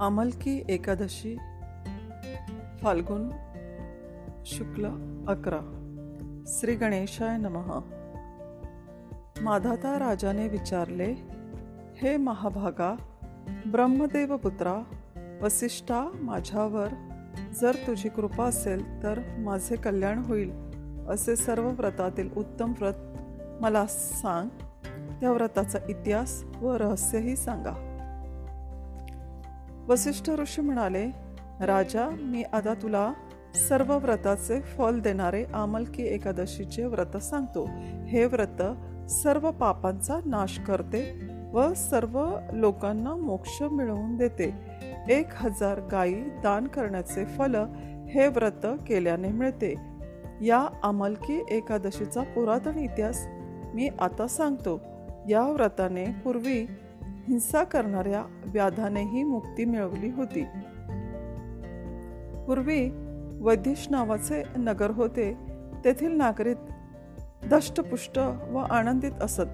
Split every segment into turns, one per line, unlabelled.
अमलकी एकादशी फाल्गुन शुक्ल अकरा श्री गणेशाय नमः. माधाता राजाने विचारले हे महाभागा ब्रह्मदेवपुत्रा वसिष्ठा माझ्यावर जर तुझी कृपा असेल तर माझे कल्याण होईल असे सर्व व्रतातील उत्तम व्रत मला सांग. त्या व्रताचा इतिहास व रहस्यही सांगा. वसिष्ठ ऋषी म्हणाले राजा मी आता तुला सर्व व्रताचे फल देणारे आमलकी एकादशीचे व्रत सांगतो. हे व्रत सर्व पापांचा नाश करते व सर्व लोकांना मोक्ष मिळवून देते. एक हजार गायी दान करण्याचे फल हे व्रत केल्याने मिळते. या आमलकी एकादशीचा पुरातन इतिहास मी आता सांगतो. या व्रताने पूर्वी हिंसा करणाऱ्या व्याधानेही मुक्ती मिळवली होती. पूर्वी वैदिश नावाचे नगर होते तेथील नागरिक दष्टपुष्ट व आनंदित असत.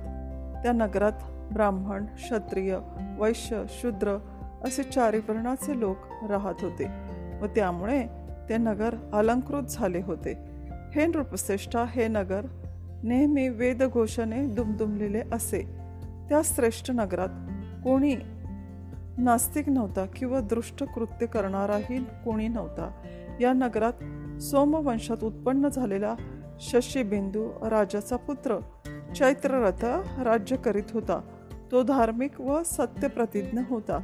त्या नगरात ब्राह्मण क्षत्रिय वैश्य शूद्र असे चारी वर्णाचे लोक राहत होते व त्यामुळे ते नगर अलंकृत झाले होते. हे नृपश्रेष्ठा हे नगर नेहमी वेदघोषणे दुमदुमलेले असे. त्या श्रेष्ठ नगरात कोणी नास्तिक नव्हता किंवा दृष्ट कृत्य करणाराही कोणी नव्हता. या नगरात सोमवंशात उत्पन्न झालेला शशीबिंदू राजाचा पुत्र चैत्ररथ राज्य करीत होता. तो धार्मिक व सत्यप्रतिज्ञ होता.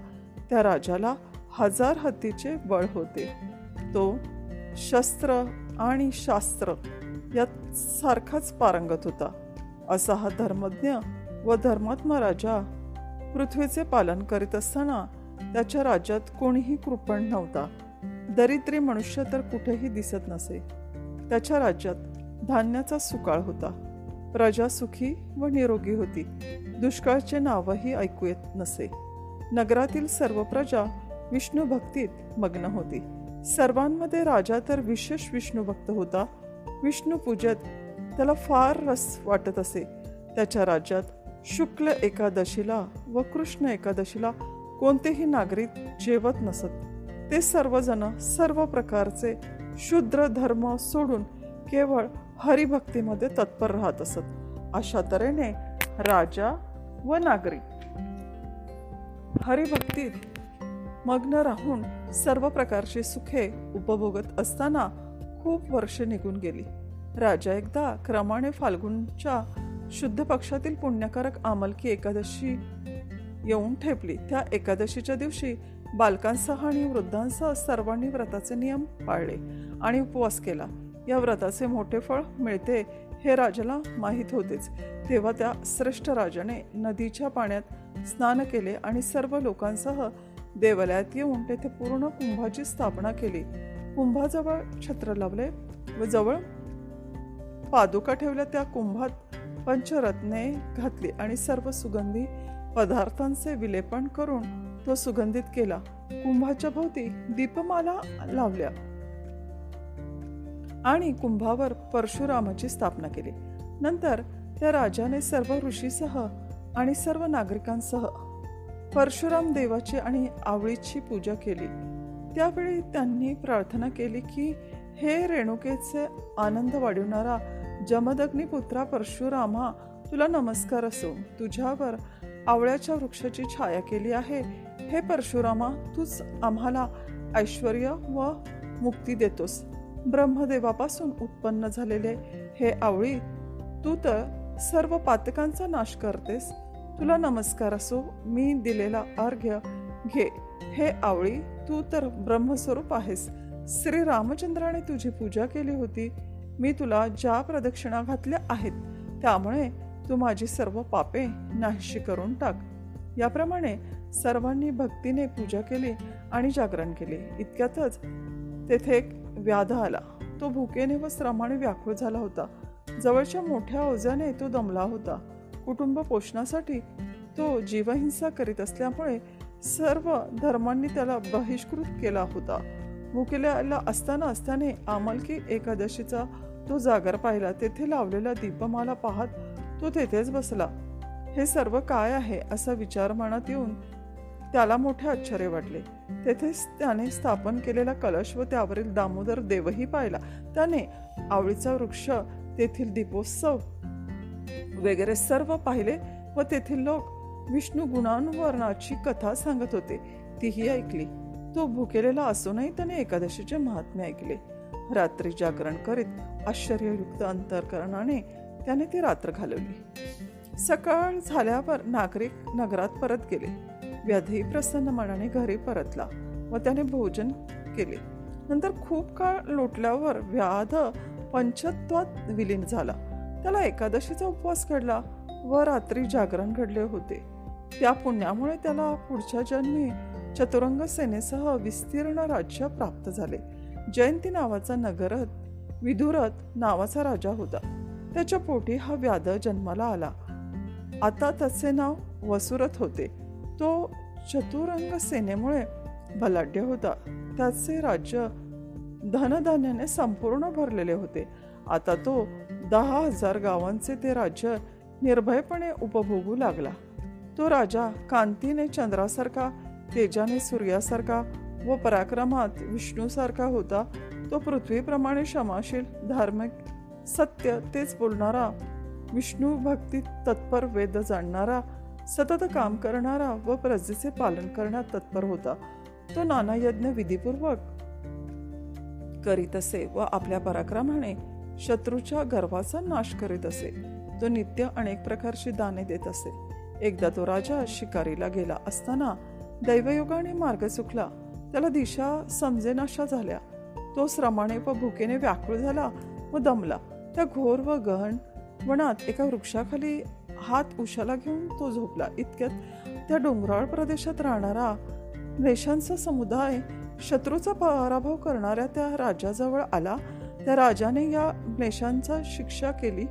त्या राजाला हजार हत्तीचे बळ होते. तो शस्त्र आणि शास्त्र यात सारखाच पारंगत होता. असा हा धर्मज्ञ व धर्मात्मा राजा पृथ्वीचे पालन करीत असताना त्याच्या राज्यात कोणीही कृपण नव्हता. दरिद्री मनुष्य तर कुठेही दिसत नसे. त्याच्या राज्यात धान्याचा सुकाळ होता. प्रजा सुखी व निरोगी होती. दुष्काळचे नावही ऐकू येत नसे. नगरातील सर्व प्रजा विष्णू भक्तीत मग्न होती. सर्वांमध्ये राजा तर विशेष विष्णू भक्त होता. विष्णू पूजेत त्याला फार रस वाटत असे. त्याच्या राज्यात शुक्ल एकादशीला व कृष्ण एकादशीला कोणतेही नागरिक जेवत नसत. ते सर्वजण सर्व प्रकारचे शूद्र धर्म सोडून केवळ हरिभक्तीमध्ये तत्पर राहत असत. अशा तऱ्हेने राजा व नागरिक हरिभक्तीत मग्न राहून सर्व प्रकारची सुखे उपभोगत असताना खूप वर्षे निघून गेली. राजा एकदा क्रमाने फाल्गुनच्या शुद्ध पक्षातील पुण्यकारक आमलकी एकादशी येऊन ठेपली. त्या एकादशीच्या दिवशी बालकांसह आणि वृद्धांसह सर्वांनी व्रताचे नियम पाळले आणि उपवास केला. या व्रताचे मोठे फळ मिळते हे राजाला माहीत होतेच. तेव्हा त्या श्रेष्ठ राजाने नदीच्या पाण्यात स्नान केले आणि सर्व लोकांसह देवालयात येऊन तेथे पूर्ण कुंभाची स्थापना केली. कुंभाजवळ छत्र लावले व जवळ पादुका ठेवल्या. त्या कुंभात पंचरत्ने घातली आणि सर्व सुगंधी पदार्थांचे विलेपन करून तो सुगंधित केला. कुंभाच्या भोवती दीपमाला लावल्या आणि कुंभावर परशुरामाची स्थापना केली. नंतर त्या राजाने सर्व ऋषीसह आणि सर्व नागरिकांसह परशुराम देवाची आणि आवळीची पूजा केली. त्यावेळी त्यांनी प्रार्थना केली की हे रेणुकेचे आनंद वाढवणारा जमदग्निपुत्रा परशुरामा तुला नमस्कार असो. तुझ्यावर आवळ्याच्या वृक्षाची छाया केली आहे. हे परशुरामा तूच आम्हाला ऐश्वर व मुक्ती देतोस. ब्रह्मदेवापासून उत्पन्न झालेले हे आवळी तू तर सर्व पातकांचा नाश करतेस. तुला नमस्कार असो. मी दिलेला अर्घ्य घे. हे आवळी तू तर ब्रह्मस्वरूप आहेस. श्री रामचंद्राने तुझी पूजा केली होती. मी तुला ज्या प्रदक्षिणा घातल्या आहेत त्यामुळे तू माझी सर्व पापे नाहीशी करून टाक. याप्रमाणे सर्वांनी भक्तीने पूजा केली आणि जागरण केले. इतक्यातच तेथे एक व्याध आला. तो भुकेने व श्रमाने व्याकुळ झाला होता. जवळच्या मोठ्या ओझ्याने तो दमला होता. कुटुंब पोषणासाठी तो जीवहिंसा करीत असल्यामुळे सर्व धर्मांनी त्याला बहिष्कृत केला होता. भुकेल्याला असतानाच त्याने आमलकी एकादशीचा तो जागर पाहिला तेथे लावलेला दीपमाला पाहत तो तेथेच बसला. हे सर्व काय आहे? असा विचार मनात येऊन त्याला मोठे आश्चर्य वाटले. तेथेच त्याने स्थापन केलेला कलश व त्यावरील दामोदर देवही पाहिला. त्याने आवळीचा वृक्ष तेथील दीपोत्सव वगैरे सर्व पाहिले व तेथील लोक विष्णू गुणांवरणाची कथा सांगत होते. तीही ऐकली. तो भुकेलेला असूनही त्याने एकादशीचे महात्म्य ऐकले. रात्री जागरण करीत आश्चर्ययुक्त अंतरकरणाने त्याने ती रात्र घालवली. सकाळ झाल्यावर नागरिक नगरात परत गेले. व्याधी प्रसन्न मनाने घरी परतला व त्याने भोजन केले. नंतर खूप काळ लोटल्यावर व्याध पंचत्वात विलीन झाला. त्याला एकादशीचा उपवास घडला व रात्री जागरण घडले होते. त्या पुण्यामुळे त्याला पुढच्या जन्मी चतुरंग सेनेसह विस्तीर्ण राज्य प्राप्त झाले. जयंती नावाचा नगरत विधुरथ नावाचा राजा होता. त्याच्या पोटी हा व्याध जन्माला आला. आता त्याचे नाव वसुरथ होते. तो चतुरंग सेनेमुळे बलाढ्य होता. त्याचे राज्य धनधान्याने संपूर्ण भरलेले होते. आता तो दहा हजार गावांचे ते राज्य निर्भयपणे उपभोगू लागला. तो राजा कांतीने चंद्रासारखा तेजाने सूर्यासारखा व पराक्रमात विष्णूसारखा होता तो पृथ्वीप्रमाणे क्षमाशील धार्मिक सत्य तेच बोलणारा विष्णू भक्ती तत्पर वेद जाणणारा सतत काम करणारा व प्रजेचे पालन करण्यात तत्पर होता तो नाना यज्ञ विधीपूर्वक करीत असे व आपल्या पराक्रमाने शत्रूच्या गर्वाचा नाश करीत असे. तो नित्य अनेक प्रकारची दाने देत असे. एकदा तो राजा शिकारीला गेला असताना दैवयोगाने मार्ग चुकला. त्याला दिशा समजेनाशा झाल्या. तो श्रमाने व भुकेने व्याकुळ झाला व दमला. त्या घोर व गहन वनात एका वृक्षाखाली हात उशाला घेऊन तो झोपला. इतक्यात त्या डोंगराळ प्रदेशात राहणारा नेशांचा समुदाय शत्रूचा पराभव करणाऱ्या त्या राजाजवळ आला. त्या राजाने या नेशांचा शिक्षा केली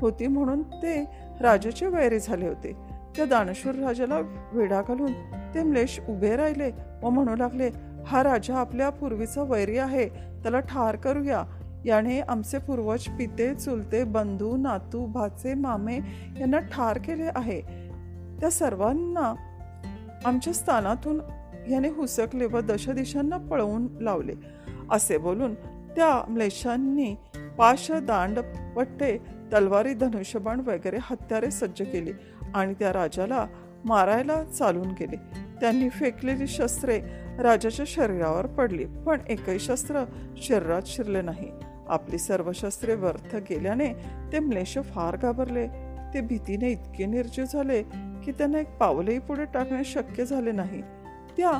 होती म्हणून ते राजाचे वैरे झाले होते. त्या दानशूर राजाला वेढा घालून ते म्लेश उभे राहिले व म्हणू लागले हा राजा आपल्या पूर्वीचा वैरी आहे त्याला ठार करूया. याने आमचे पूर्वज पिते चुलते बंधू नातू भाचे मामे यांना ठार केले आहे. त्या सर्वांना आमच्या स्थानातून याने हुसकले व दशदिशांना पळवून लावले. असे बोलून त्या म्लेशांनी पाश दांड पट्टे तलवारी धनुष्यबाण वगैरे हत्यारे सज्ज केली. आणि त्या राजाला मारायला चालून गेले. त्यांनी फेकलेली शस्त्रे राजाच्या शरीरावर पडली पण एकही शस्त्र शरीरात शिरले नाही. आपली सर्व शस्त्रे व्यर्थ गेल्याने ते म्लेश फार घाबरले. ते भीतीने इतके निर्जीव झाले की त्यांना एक पावलही पुढे टाकणे शक्य झाले नाही. त्या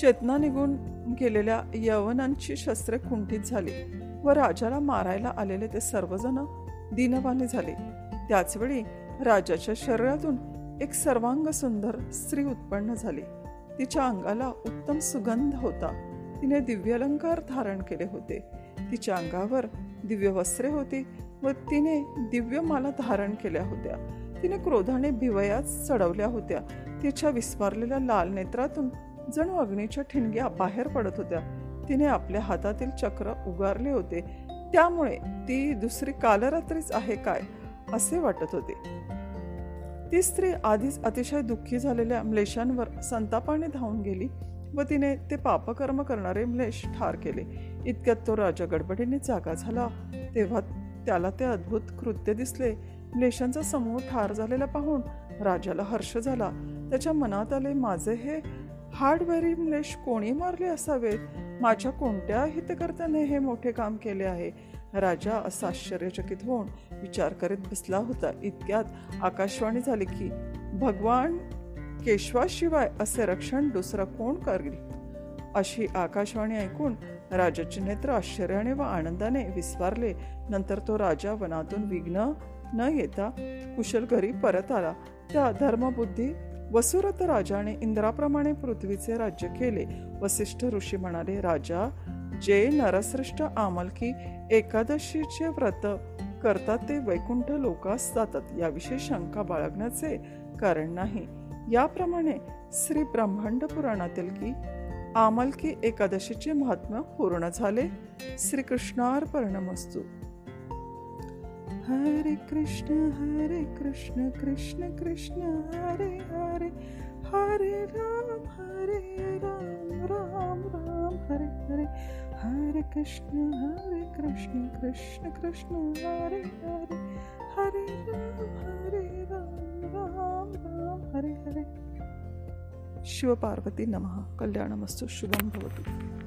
चेतना निघून गेलेल्या यवनांची शस्त्रे कुंठित झाली व राजाला मारायला आलेले ते सर्वजण दिनवाने झाले. त्याचवेळी राजाच्या शरीरातून एक सर्वांग सुंदर स्त्री उत्पन्न झाली. तिच्या अंगाला उत्तम सुगंध होता. तिने दिव्यलंकार धारण केले होते. तिच्या अंगावर दिव्य वस्त्रे होती व तिने दिव्य माला धारण केल्या होत्या. तिने क्रोधाने भिवयात चढवल्या होत्या. तिच्या विस्मारलेल्या लाल नेत्रातून जणू अग्नीच्या ठिणग्या बाहेर पडत होत्या. तिने आपल्या हातातील चक्र उगारले होते. त्यामुळे ती दुसरी कालरात्रीच आहे काय असे वाटत होते. ती स्त्री आधीच अतिशय दुःखी झालेल्या म्लेशांवर संतापाने धावून गेली व तिने ते पापकर्म करणारे म्लेश ठार केले. इतक्यात तो राजा गडबडीने जागा झाला. तेव्हा त्याला ते अद्भुत कृत्य दिसले. म्लेशांचा समूह ठार झालेला पाहून राजाला हर्ष झाला. त्याच्या मनात आले माझे हे हार्डवेअरी म्लेश कोणी मारले असावेत माझ्या कोणत्या हितकर्त्याने हे मोठे काम केले आहे? राजा असा आश्चर्यचकित होऊन विचार करीत बसला होता. इतक्यात आकाशवाणी झाली की भगवान केशवाशिवाय असे रक्षण दुसरं कोण करेल? अशी आकाशवाणी ऐकून राजाचे नेत्र आश्चर्याने व आनंदाने विस्वारले. नंतर तो राजा वनातून विघ्न न येता कुशल घरी परत आला. त्या धर्मबुद्धी वसुरथ राजाने इंद्राप्रमाणे पृथ्वीचे राज्य केले. वसिष्ठ ऋषी म्हणाले राजा जे नरश्रेष्ठ आमलकी एकादशीचे व्रत करतात ते वैकुंठ लोकास जातात. याविषयी शंका बाळगण्याचे कारण नाही. याप्रमाणे श्री ब्रह्मांड पुराणातील की आमलकी एकादशीचे महात्म्य पूर्ण झाले. श्रीकृष्णार्पणमस्तू. हरे कृष्ण हरे कृष्ण कृष्ण कृष्ण हरे हरे हरे राम हरे राम राम राम हरे हरे हरे कृष्ण हरे कृष्ण कृष्ण कृष्ण हरे हरे हरे राम हरे राम राम राम हरे हरे। शिवपार्वती नमः। कल्याणमस्तु शुभं भवतु।